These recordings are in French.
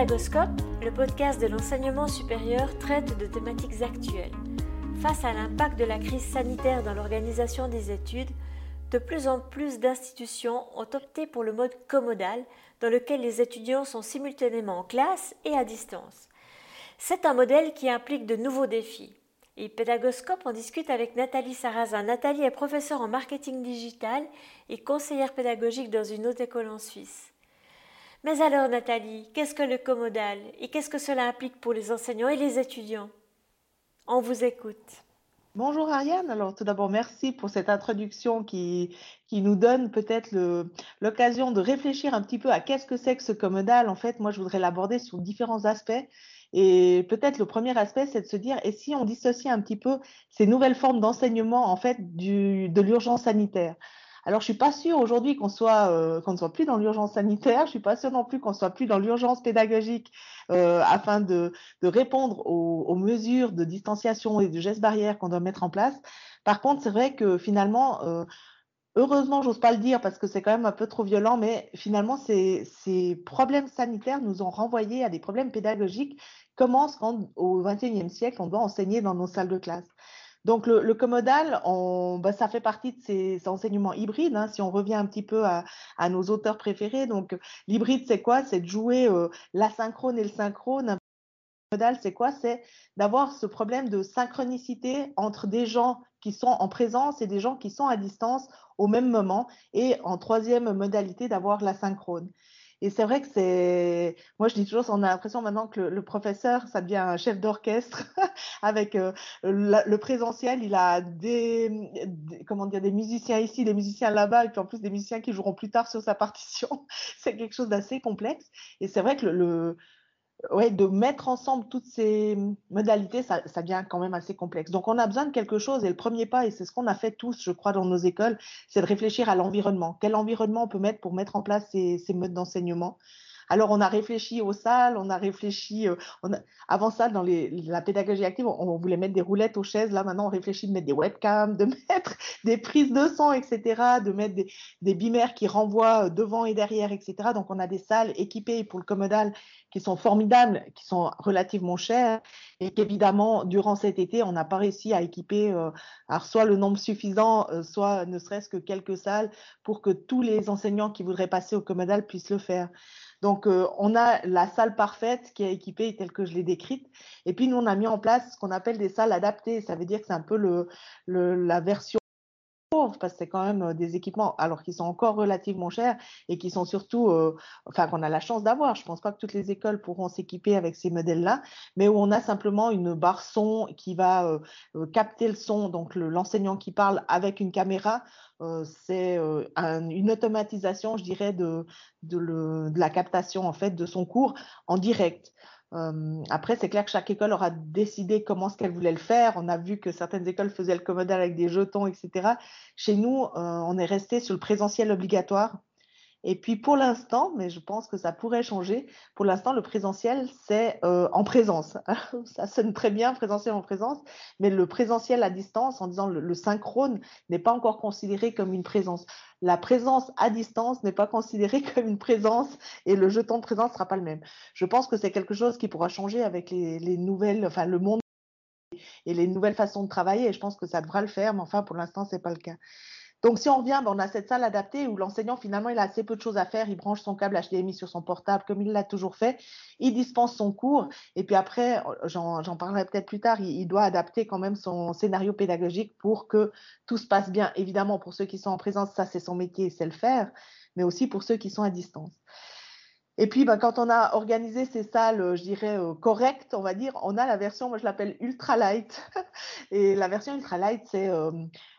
Pédagoscope, le podcast de l'enseignement supérieur, traite de thématiques actuelles. Face à l'impact de la crise sanitaire dans l'organisation des études, de plus en plus d'institutions ont opté pour le mode commodal, dans lequel les étudiants sont simultanément en classe et à distance. C'est un modèle qui implique de nouveaux défis. Et Pédagoscope en discute avec Nathalie Sarrazin. Nathalie est professeure en marketing digital et conseillère pédagogique dans une haute école en Suisse. Mais alors Nathalie, qu'est-ce que le commodal et qu'est-ce que cela implique pour les enseignants et les étudiants? On vous écoute. Bonjour Ariane, alors tout d'abord merci pour cette introduction qui, qui nous donne peut-être l'occasion de réfléchir un petit peu à qu'est-ce que c'est que ce commodal. En fait, moi je voudrais l'aborder sous différents aspects. Et peut-être le premier aspect, c'est de se dire, et si on dissocie un petit peu ces nouvelles formes d'enseignement en fait de l'urgence sanitaire? Alors, je suis pas sûre aujourd'hui qu'on euh, qu'on ne soit plus dans l'urgence sanitaire. Je suis pas sûre non plus qu'on soit plus dans l'urgence pédagogique euh, afin de, répondre aux, mesures de distanciation et de gestes barrières qu'on doit mettre en place. Par contre, c'est vrai que finalement, euh, heureusement, j'ose pas le dire parce que c'est quand même un peu trop violent, mais finalement, ces, problèmes sanitaires nous ont renvoyés à des problèmes pédagogiques. Quand au XXIe siècle, on doit enseigner dans nos salles de classe? Donc le, le commodal, bah, ça fait partie de ces, enseignements hybrides. Hein, si on revient un petit peu à, nos auteurs préférés, donc l'hybride c'est quoi? C'est de jouer euh, l'asynchrone et le synchrone. Commodal, c'est quoi? C'est d'avoir ce problème de synchronicité entre des gens qui sont en présence et des gens qui sont à distance au même moment. Et en troisième modalité, d'avoir l'asynchrone. Et c'est vrai que c'est, moi je dis toujours, on a l'impression maintenant que le, professeur, ça devient un chef d'orchestre avec euh, le présentiel. Il a des, comment dire, des musiciens ici, des musiciens là-bas, et puis en plus des musiciens qui joueront plus tard sur sa partition. c'est quelque chose d'assez complexe. Et c'est vrai que le, ouais, de mettre ensemble toutes ces modalités, ça, devient quand même assez complexe. Donc, on a besoin de quelque chose. Et le premier pas, et c'est ce qu'on a fait tous, je crois, dans nos écoles, c'est de réfléchir à l'environnement. Quel environnement on peut mettre pour mettre en place ces modes d'enseignement? Alors, on a réfléchi aux salles, on a réfléchi. Euh, on a, avant ça, dans les, la pédagogie active, on, voulait mettre des roulettes aux chaises. Là, maintenant, on réfléchit de mettre des webcams, de mettre des prises de son, etc., de mettre des, des bimères qui renvoient euh, devant et derrière, etc. Donc, on a des salles équipées pour le commodal qui sont formidables, qui sont relativement chères et qu'évidemment, durant cet été, on n'a pas réussi à équiper euh, alors soit le nombre suffisant, euh, soit ne serait-ce que quelques salles pour que tous les enseignants qui voudraient passer au commodal puissent le faire. Donc, euh, on a la salle parfaite qui est équipée telle que je l'ai décrite. Et puis, nous, on a mis en place ce qu'on appelle des salles adaptées. Ça veut dire que c'est un peu le, le, la version parce que c'est quand même des équipements alors qui sont encore relativement chers et qui sont surtout euh, enfin qu'on a la chance d'avoir. Je pense pas que toutes les écoles pourront s'équiper avec ces modèles là mais où on a simplement une barre son qui va euh, capter le son. Donc l'enseignant qui parle avec une caméra euh, c'est un, une automatisation je dirais de de la captation en fait de son cours en direct euh, après, c'est clair que chaque école aura décidé comment ce qu'elle voulait le faire. On a vu que certaines écoles faisaient le commodal avec des jetons, etc. Chez nous, euh, on est resté sur le présentiel obligatoire. Et puis pour l'instant, mais je pense que ça pourrait changer, pour l'instant, le présentiel, c'est euh, en présence. ça sonne très bien, présentiel en présence, mais le présentiel à distance, en disant le, synchrone, n'est pas encore considéré comme une présence. La présence à distance n'est pas considérée comme une présence et le jeton de présence ne sera pas le même. Je pense que c'est quelque chose qui pourra changer avec les, les nouvelles, enfin le monde et les nouvelles façons de travailler. Et je pense que ça devra le faire, mais enfin, pour l'instant, ce n'est pas le cas. Donc, si on revient, ben, on a cette salle adaptée où l'enseignant, finalement, il a assez peu de choses à faire. Il branche son câble HDMI sur son portable, comme il l'a toujours fait. Il dispense son cours. Et puis après, j'en parlerai peut-être plus tard, il, il, doit adapter quand même son scénario pédagogique pour que tout se passe bien. Évidemment, pour ceux qui sont en présence, ça, c'est son métier, c'est le faire, mais aussi pour ceux qui sont à distance. Et puis, ben, quand on a organisé ces salles, je dirais, euh, correctes, on va dire, on a la version, moi je l'appelle ultra light. Et la version ultra light, c'est euh,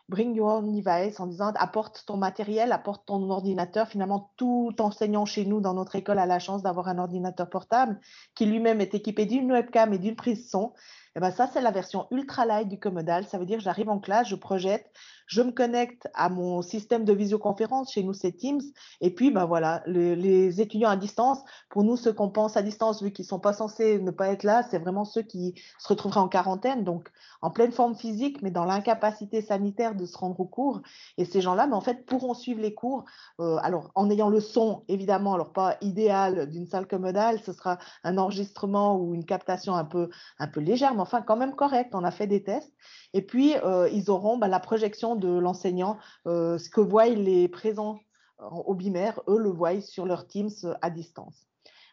bring your own device en disant apporte ton matériel, apporte ton ordinateur. Finalement, tout enseignant chez nous dans notre école a la chance d'avoir un ordinateur portable qui lui-même est équipé d'une webcam et d'une prise son. Eh ben ça, c'est la version ultra light du Commodal. Ça veut dire que j'arrive en classe, je projette, je me connecte à mon système de visioconférence. Chez nous, c'est Teams. Et puis, ben voilà, les étudiants à distance, pour nous, ceux qu'on pense à distance, vu qu'ils ne sont pas censés ne pas être là, c'est vraiment ceux qui se retrouveraient en quarantaine, donc en pleine forme physique, mais dans l'incapacité sanitaire de se rendre au cours. Et ces gens-là, mais en fait, pourront suivre les cours. Euh, alors, en ayant le son, évidemment, alors pas idéal d'une salle commodale, ce sera un enregistrement ou une captation un peu, un peu légère, enfin quand même correcte. On a fait des tests. Et puis, euh, ils auront bah, la projection de l'enseignant, euh, ce que voient les présents au bimaire, eux le voient sur leur Teams à distance.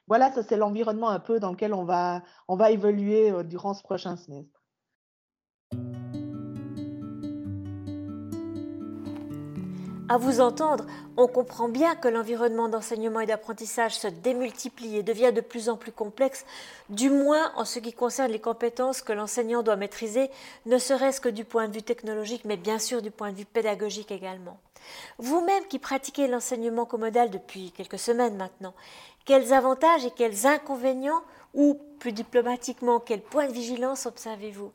Voilà, ça c'est l'environnement un peu dans lequel on va, on va évoluer durant ce prochain semestre. À vous entendre, on comprend bien que l'environnement d'enseignement et d'apprentissage se démultiplie et devient de plus en plus complexe, du moins en ce qui concerne les compétences que l'enseignant doit maîtriser, ne serait-ce que du point de vue technologique, mais bien sûr du point de vue pédagogique également. Vous-même qui pratiquez l'enseignement commodal depuis quelques semaines maintenant, quels avantages et quels inconvénients, ou plus diplomatiquement, quels points de vigilance observez-vous?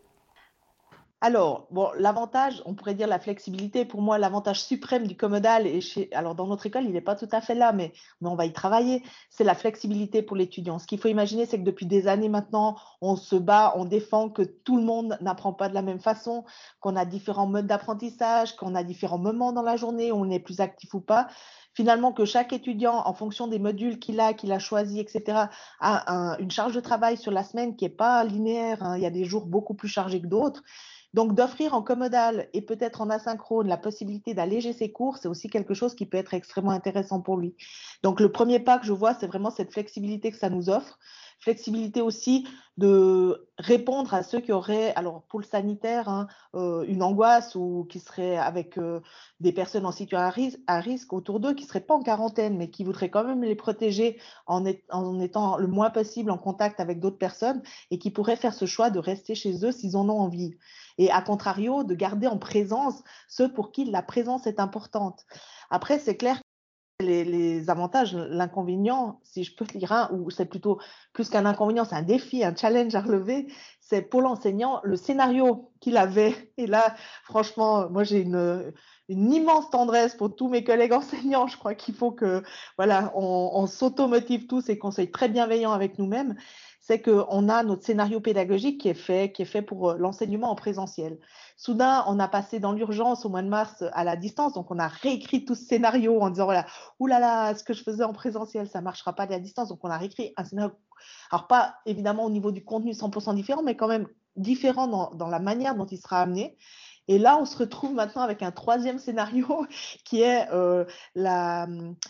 Alors, bon, l'avantage, on pourrait dire la flexibilité, pour moi, l'avantage suprême du commodal, et chez, alors dans notre école, il n'est pas tout à fait là, mais, mais on va y travailler, c'est la flexibilité pour l'étudiant. Ce qu'il faut imaginer, c'est que depuis des années maintenant, on se bat, on défend que tout le monde n'apprend pas de la même façon, qu'on a différents modes d'apprentissage, qu'on a différents moments dans la journée, où on est plus actif ou pas finalement que chaque étudiant, en fonction des modules qu'il a, qu'il a choisi, etc., a une charge de travail sur la semaine qui n'est pas linéaire. Hein. Il y a des jours beaucoup plus chargés que d'autres. Donc, d'offrir en commodal et peut-être en asynchrone la possibilité d'alléger ses cours, c'est aussi quelque chose qui peut être extrêmement intéressant pour lui. Donc, le premier pas que je vois, c'est vraiment cette flexibilité que ça nous offre. Flexibilité aussi de répondre à ceux qui auraient, alors pour le sanitaire, hein, euh, une angoisse ou qui seraient avec euh, des personnes en situation à risque, autour d'eux, qui ne seraient pas en quarantaine, mais qui voudraient quand même les protéger en, en étant le moins possible en contact avec d'autres personnes et qui pourraient faire ce choix de rester chez eux s'ils en ont envie et à contrario, de garder en présence ceux pour qui la présence est importante. Après, c'est clair les, avantages, l'inconvénient, si je peux dire un, ou c'est plutôt plus qu'un inconvénient, c'est un défi, un challenge à relever, c'est pour l'enseignant le scénario qu'il avait. Et là, franchement, moi j'ai une, immense tendresse pour tous mes collègues enseignants. Je crois qu'il faut que voilà, on s'automotive tous et qu'on soit très bienveillants avec nous-mêmes c'est qu'on a notre scénario pédagogique qui est fait, qui est fait pour euh, l'enseignement en présentiel. Soudain, on a passé dans l'urgence au mois de mars à la distance, donc on a réécrit tout ce scénario en disant voilà, oulala, ce que je faisais en présentiel, ça ne marchera pas à la distance, donc on a réécrit un scénario. Alors pas évidemment au niveau du contenu 100% différent, mais quand même différent dans, la manière dont il sera amené. Et là, on se retrouve maintenant avec un troisième scénario qui est euh, la,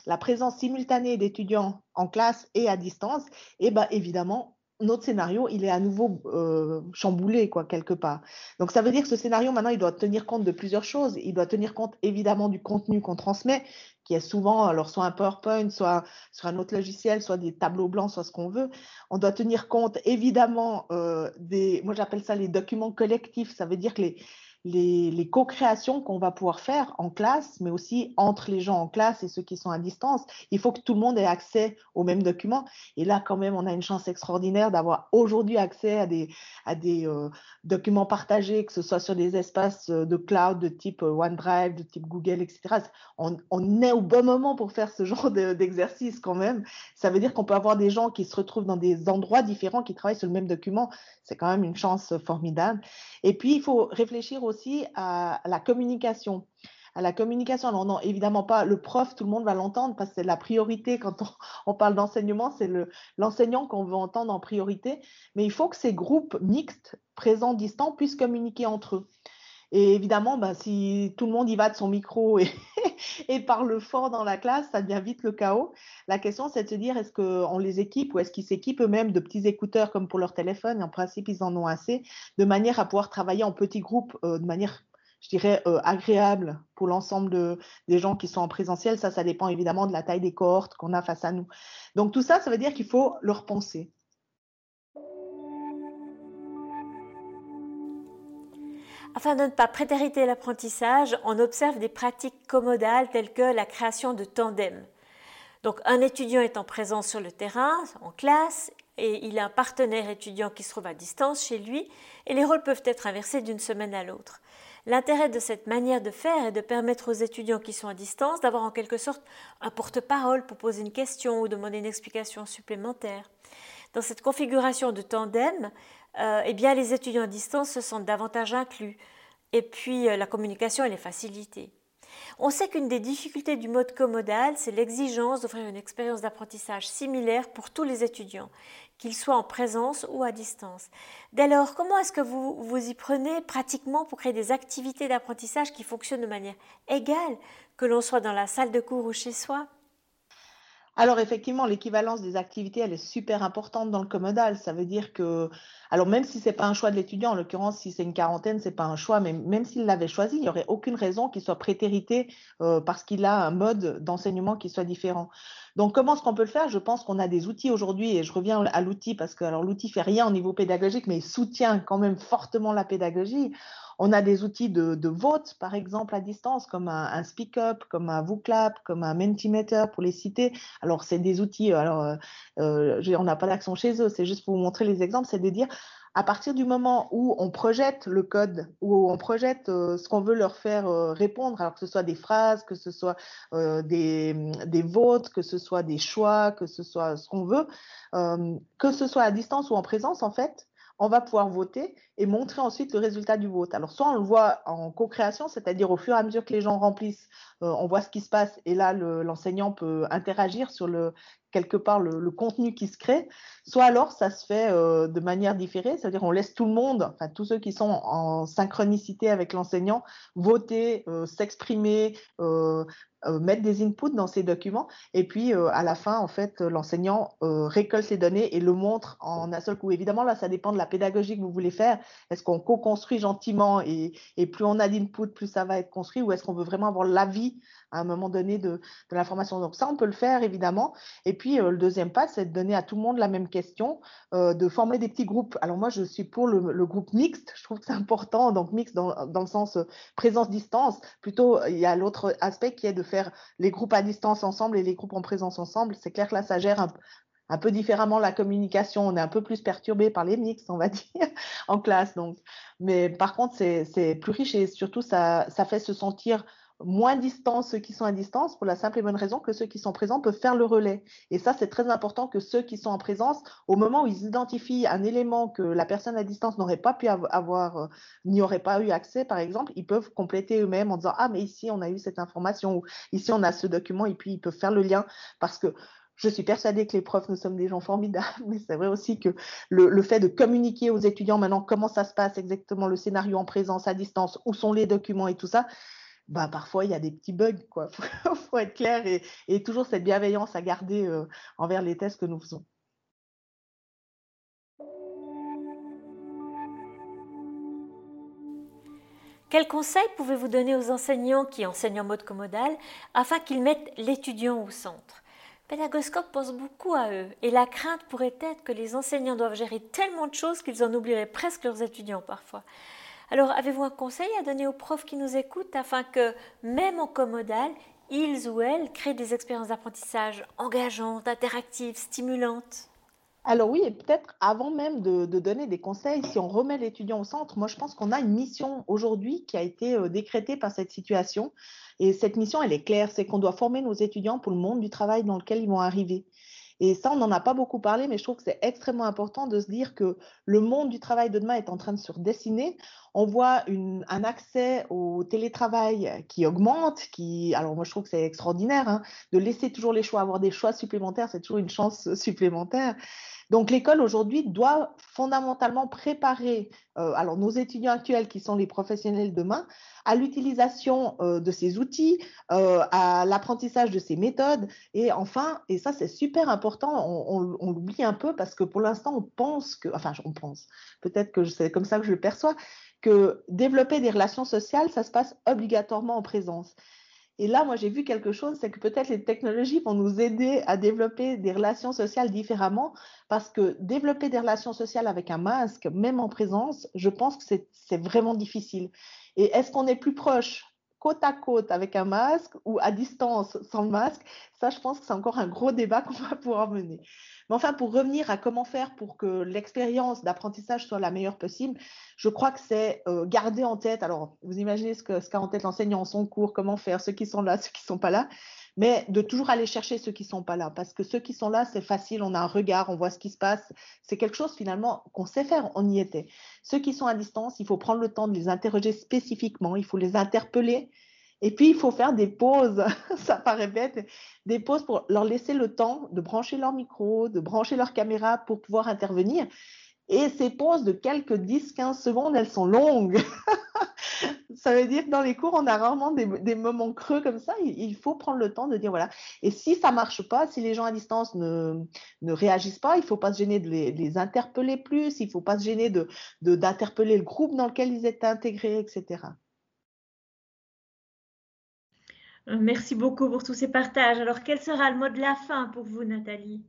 la, présence simultanée d'étudiants en classe et à distance. Et bien évidemment, notre scénario, il est à nouveau euh, chamboulé, quoi, quelque part. Donc, ça veut dire que ce scénario, maintenant, il doit tenir compte de plusieurs choses. Il doit tenir compte, évidemment, du contenu qu'on transmet, qui est souvent, alors, soit un PowerPoint, soit sur un autre logiciel, soit des tableaux blancs, soit ce qu'on veut. On doit tenir compte, évidemment, euh, des, moi, j'appelle ça les documents collectifs. Ça veut dire que les, les, co-créations qu'on va pouvoir faire en classe, mais aussi entre les gens en classe et ceux qui sont à distance. Il faut que tout le monde ait accès aux mêmes documents. Et là, quand même, on a une chance extraordinaire d'avoir aujourd'hui accès à des, à des euh, documents partagés, que ce soit sur des espaces euh, de cloud de type euh, OneDrive, de type Google, etc. On, on est au bon moment pour faire ce genre d'exercice quand même. Ça veut dire qu'on peut avoir des gens qui se retrouvent dans des endroits différents, qui travaillent sur le même document. C'est quand même une chance formidable. Et puis, il faut réfléchir aussi à la communication à la communication. Alors, non, évidemment pas le prof, tout le monde va l'entendre parce que c'est la priorité quand on, parle d'enseignement, c'est l'enseignant qu'on veut entendre en priorité. Mais il faut que ces groupes mixtes, présents, distants, puissent communiquer entre eux. Et évidemment, ben, si tout le monde y va de son micro et, parle fort dans la classe, ça devient vite le chaos. La question, c'est de se dire, est-ce qu'on les équipe ou est-ce qu'ils s'équipent eux-mêmes de petits écouteurs comme pour leur téléphone? En principe, ils en ont assez, de manière à pouvoir travailler en petits groupes euh, de manière je dirais, euh, agréable pour l'ensemble de, des gens qui sont en présentiel. Ça, ça dépend évidemment de la taille des cohortes qu'on a face à nous. Donc tout ça, ça veut dire qu'il faut leur penser. Afin de ne pas prétériter l'apprentissage, on observe des pratiques commodales telles que la création de tandems. Donc un étudiant est en présence sur le terrain, en classe, et il a un partenaire étudiant qui se trouve à distance chez lui, et les rôles peuvent être inversés d'une semaine à l'autre. L'intérêt de cette manière de faire est de permettre aux étudiants qui sont à distance d'avoir en quelque sorte un porte-parole pour poser une question ou demander une explication supplémentaire. Dans cette configuration de tandem, euh, eh bien, les étudiants à distance se sentent davantage inclus et puis euh, la communication elle est facilitée. On sait qu'une des difficultés du mode commodal, c'est l'exigence d'offrir une expérience d'apprentissage similaire pour tous les étudiants, qu'ils soient en présence ou à distance. Dès lors, comment est-ce que vous vous y prenez pratiquement pour créer des activités d'apprentissage qui fonctionnent de manière égale, que l'on soit dans la salle de cours ou chez soi? Alors effectivement, l'équivalence des activités, elle est super importante dans le commodal. Ça veut dire que, alors même si c'est pas un choix de l'étudiant, en l'occurrence, si c'est une quarantaine, c'est pas un choix, mais même s'il l'avait choisi, il n'y aurait aucune raison qu'il soit prétérité euh, parce qu'il a un mode d'enseignement qui soit différent. Donc comment est-ce qu'on peut le faire? Je pense qu'on a des outils aujourd'hui, et je reviens à l'outil parce que alors l'outil fait rien au niveau pédagogique, mais il soutient quand même fortement la pédagogie. On a des outils de, vote, par exemple, à distance, comme un, SpeakUp, comme un VooClap, comme un Mentimeter, pour les citer. Alors, c'est des outils, euh, alors, euh, euh, on n'a pas d'action chez eux, c'est juste pour vous montrer les exemples, c'est de dire, à partir du moment où on projette le code, où on projette ce qu'on veut leur faire répondre, alors que ce soit des phrases, que ce soit des, votes, que ce soit des choix, que ce soit ce qu'on veut, que ce soit à distance ou en présence, en fait, on va pouvoir voter et montrer ensuite le résultat du vote. Alors, soit on le voit en co-création, c'est-à-dire au fur et à mesure que les gens remplissent, on voit ce qui se passe et là, l'enseignant peut interagir sur le, quelque part le, contenu qui se crée, soit alors ça se fait euh, de manière différée, c'est-à-dire on laisse tout le monde, enfin tous ceux qui sont en synchronicité avec l'enseignant, voter, euh, s'exprimer, euh, mettre des inputs dans ces documents. Et puis, euh, à la fin, en fait, l'enseignant euh, récolte ces données et le montre en un seul coup. Évidemment, là, ça dépend de la pédagogie que vous voulez faire. Est-ce qu'on co-construit gentiment et, et, plus on a d'input, plus ça va être construit ou est-ce qu'on veut vraiment avoir l'avis à un moment donné de, de l'information Donc ça, on peut le faire, évidemment. Et puis, le deuxième pas, c'est de donner à tout le monde la même question, de former des petits groupes. Alors moi, je suis pour le, groupe mixte. Je trouve que c'est important. Donc, mixte dans, le sens présence-distance. Plutôt, il y a l'autre aspect qui est de faire les groupes à distance ensemble et les groupes en présence ensemble. C'est clair que là, ça gère un, peu différemment la communication. On est un peu plus perturbé par les mix, on va dire, en classe. Donc. Mais par contre, c'est plus riche et surtout, ça fait se sentir moins distants ceux qui sont à distance pour la simple et bonne raison que ceux qui sont présents peuvent faire le relais. Et ça, c'est très important que ceux qui sont en présence, au moment où ils identifient un élément que la personne à distance n'aurait pas pu avoir, euh, n'y aurait pas eu accès, par exemple, ils peuvent compléter eux-mêmes en disant, ah, mais ici, on a eu cette information, ou ici, on a ce document, et puis ils peuvent faire le lien parce que je suis persuadée que les profs, nous sommes des gens formidables, mais c'est vrai aussi que le, le, fait de communiquer aux étudiants maintenant comment ça se passe exactement, le scénario en présence, à distance, où sont les documents et tout ça, bah, parfois il y a des petits bugs, quoi. Faut, faut être clair et, toujours cette bienveillance à garder euh, envers les tests que nous faisons. Quels conseils pouvez-vous donner aux enseignants qui enseignent en mode commodal afin qu'ils mettent l'étudiant au centre? Pédagoscope pense beaucoup à eux et la crainte pourrait être que les enseignants doivent gérer tellement de choses qu'ils en oublieraient presque leurs étudiants parfois. Alors, avez-vous un conseil à donner aux profs qui nous écoutent afin que, même en commodal, ils ou elles créent des expériences d'apprentissage engageantes, interactives, stimulantes? Alors oui, et peut-être avant même de, donner des conseils, si on remet l'étudiant au centre, moi je pense qu'on a une mission aujourd'hui qui a été euh, décrétée par cette situation. Et cette mission, elle est claire, c'est qu'on doit former nos étudiants pour le monde du travail dans lequel ils vont arriver. Et ça, on n'en a pas beaucoup parlé, mais je trouve que c'est extrêmement important de se dire que le monde du travail de demain est en train de se redessiner. On voit un accès au télétravail qui augmente, qui, alors moi je trouve que c'est extraordinaire, hein, de laisser toujours les choix, avoir des choix supplémentaires, c'est toujours une chance supplémentaire. Donc l'école aujourd'hui doit fondamentalement préparer euh, alors nos étudiants actuels qui sont les professionnels de demain à l'utilisation euh, de ces outils, euh, à l'apprentissage de ces méthodes et enfin, et ça c'est super important, on, on l'oublie un peu parce que pour l'instant on pense que, enfin on pense, peut-être que c'est comme ça que je le perçois, que développer des relations sociales, ça se passe obligatoirement en présence. Et là, moi, j'ai vu quelque chose, c'est que peut-être les technologies vont nous aider à développer des relations sociales différemment, parce que développer des relations sociales avec un masque, même en présence, je pense que c'est vraiment difficile. Et est-ce qu'on est plus proche côte à côte avec un masque ou à distance sans masque, ça, je pense que c'est encore un gros débat qu'on va pouvoir mener. Mais enfin, pour revenir à comment faire pour que l'expérience d'apprentissage soit la meilleure possible, je crois que c'est euh, garder en tête, alors vous imaginez ce qu'a en tête l'enseignant en son cours, comment faire, ceux qui sont là, ceux qui ne sont pas là, mais de toujours aller chercher ceux qui ne sont pas là, parce que ceux qui sont là, c'est facile, on a un regard, on voit ce qui se passe, c'est quelque chose finalement qu'on sait faire, on y était. Ceux qui sont à distance, il faut prendre le temps de les interroger spécifiquement, il faut les interpeller, et puis, il faut faire des pauses, ça paraît bête, des pauses pour leur laisser le temps de brancher leur micro, de brancher leur caméra pour pouvoir intervenir. Et ces pauses de quelques 10-15 secondes, elles sont longues. ça veut dire que dans les cours, on a rarement des, moments creux comme ça. Il, faut prendre le temps de dire voilà. Et si ça marche pas, si les gens à distance ne, ne réagissent pas, il faut pas se gêner de les, interpeller plus. Il faut pas se gêner de d'interpeller le groupe dans lequel ils étaient intégrés, etc. Euh, merci beaucoup pour tous ces partages. Alors, quel sera le mot de la fin pour vous, Nathalie?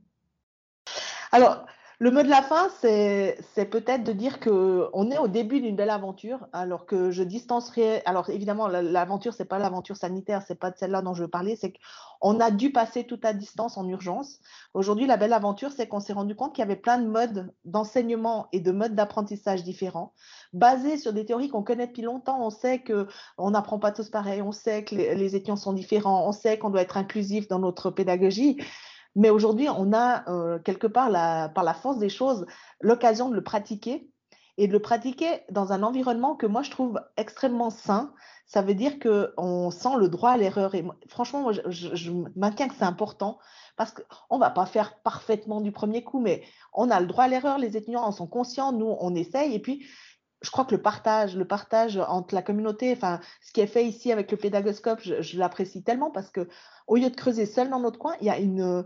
Alors, le mot de la fin, c'est peut-être de dire qu'on est au début d'une belle aventure, alors que je distancerai. Alors évidemment, l'aventure, ce n'est pas l'aventure sanitaire, ce n'est pas de celle-là dont je veux parler, c'est qu'on a dû passer tout à distance en urgence. Aujourd'hui, la belle aventure, c'est qu'on s'est rendu compte qu'il y avait plein de modes d'enseignement et de modes d'apprentissage différents, basés sur des théories qu'on connaît depuis longtemps. On sait qu'on n'apprend pas tous pareil, on sait que les étudiants sont différents, on sait qu'on doit être inclusif dans notre pédagogie. Mais aujourd'hui, on a euh, quelque part, par la force des choses, l'occasion de le pratiquer et de le pratiquer dans un environnement que moi je trouve extrêmement sain. Ça veut dire qu'on sent le droit à l'erreur. Et franchement, moi, je, maintiens que c'est important parce qu'on ne va pas faire parfaitement du premier coup, mais on a le droit à l'erreur. Les étudiants en sont conscients. Nous, on essaye. Et puis, je crois que le partage, le partage entre la communauté, enfin, ce qui est fait ici avec le pédagoscope, je, l'apprécie tellement parce que au lieu de creuser seul dans notre coin, il y a une,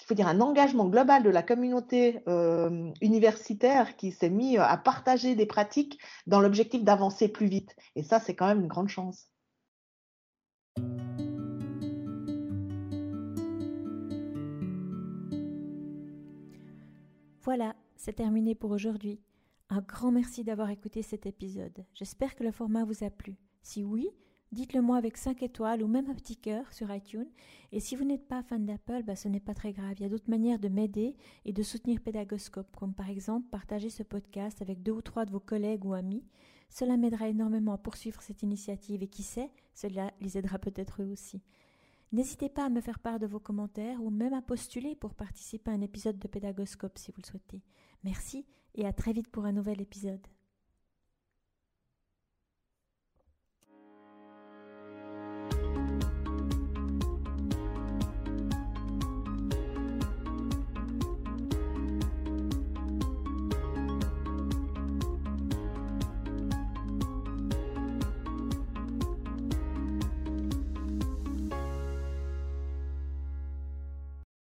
il faut dire, un engagement global de la communauté euh, universitaire qui s'est mis à partager des pratiques dans l'objectif d'avancer plus vite. Et ça, c'est quand même une grande chance. Voilà, c'est terminé pour aujourd'hui. Un grand merci d'avoir écouté cet épisode. J'espère que le format vous a plu. Si oui, dites-le moi avec 5 étoiles ou même un petit cœur sur iTunes. Et si vous n'êtes pas fan d'Apple, bah, ce n'est pas très grave. Il y a d'autres manières de m'aider et de soutenir Pédagoscope, comme par exemple partager ce podcast avec deux ou trois de vos collègues ou amis. Cela m'aidera énormément à poursuivre cette initiative et qui sait, cela les aidera peut-être eux aussi. N'hésitez pas à me faire part de vos commentaires ou même à postuler pour participer à un épisode de Pédagoscope si vous le souhaitez. Merci et à très vite pour un nouvel épisode.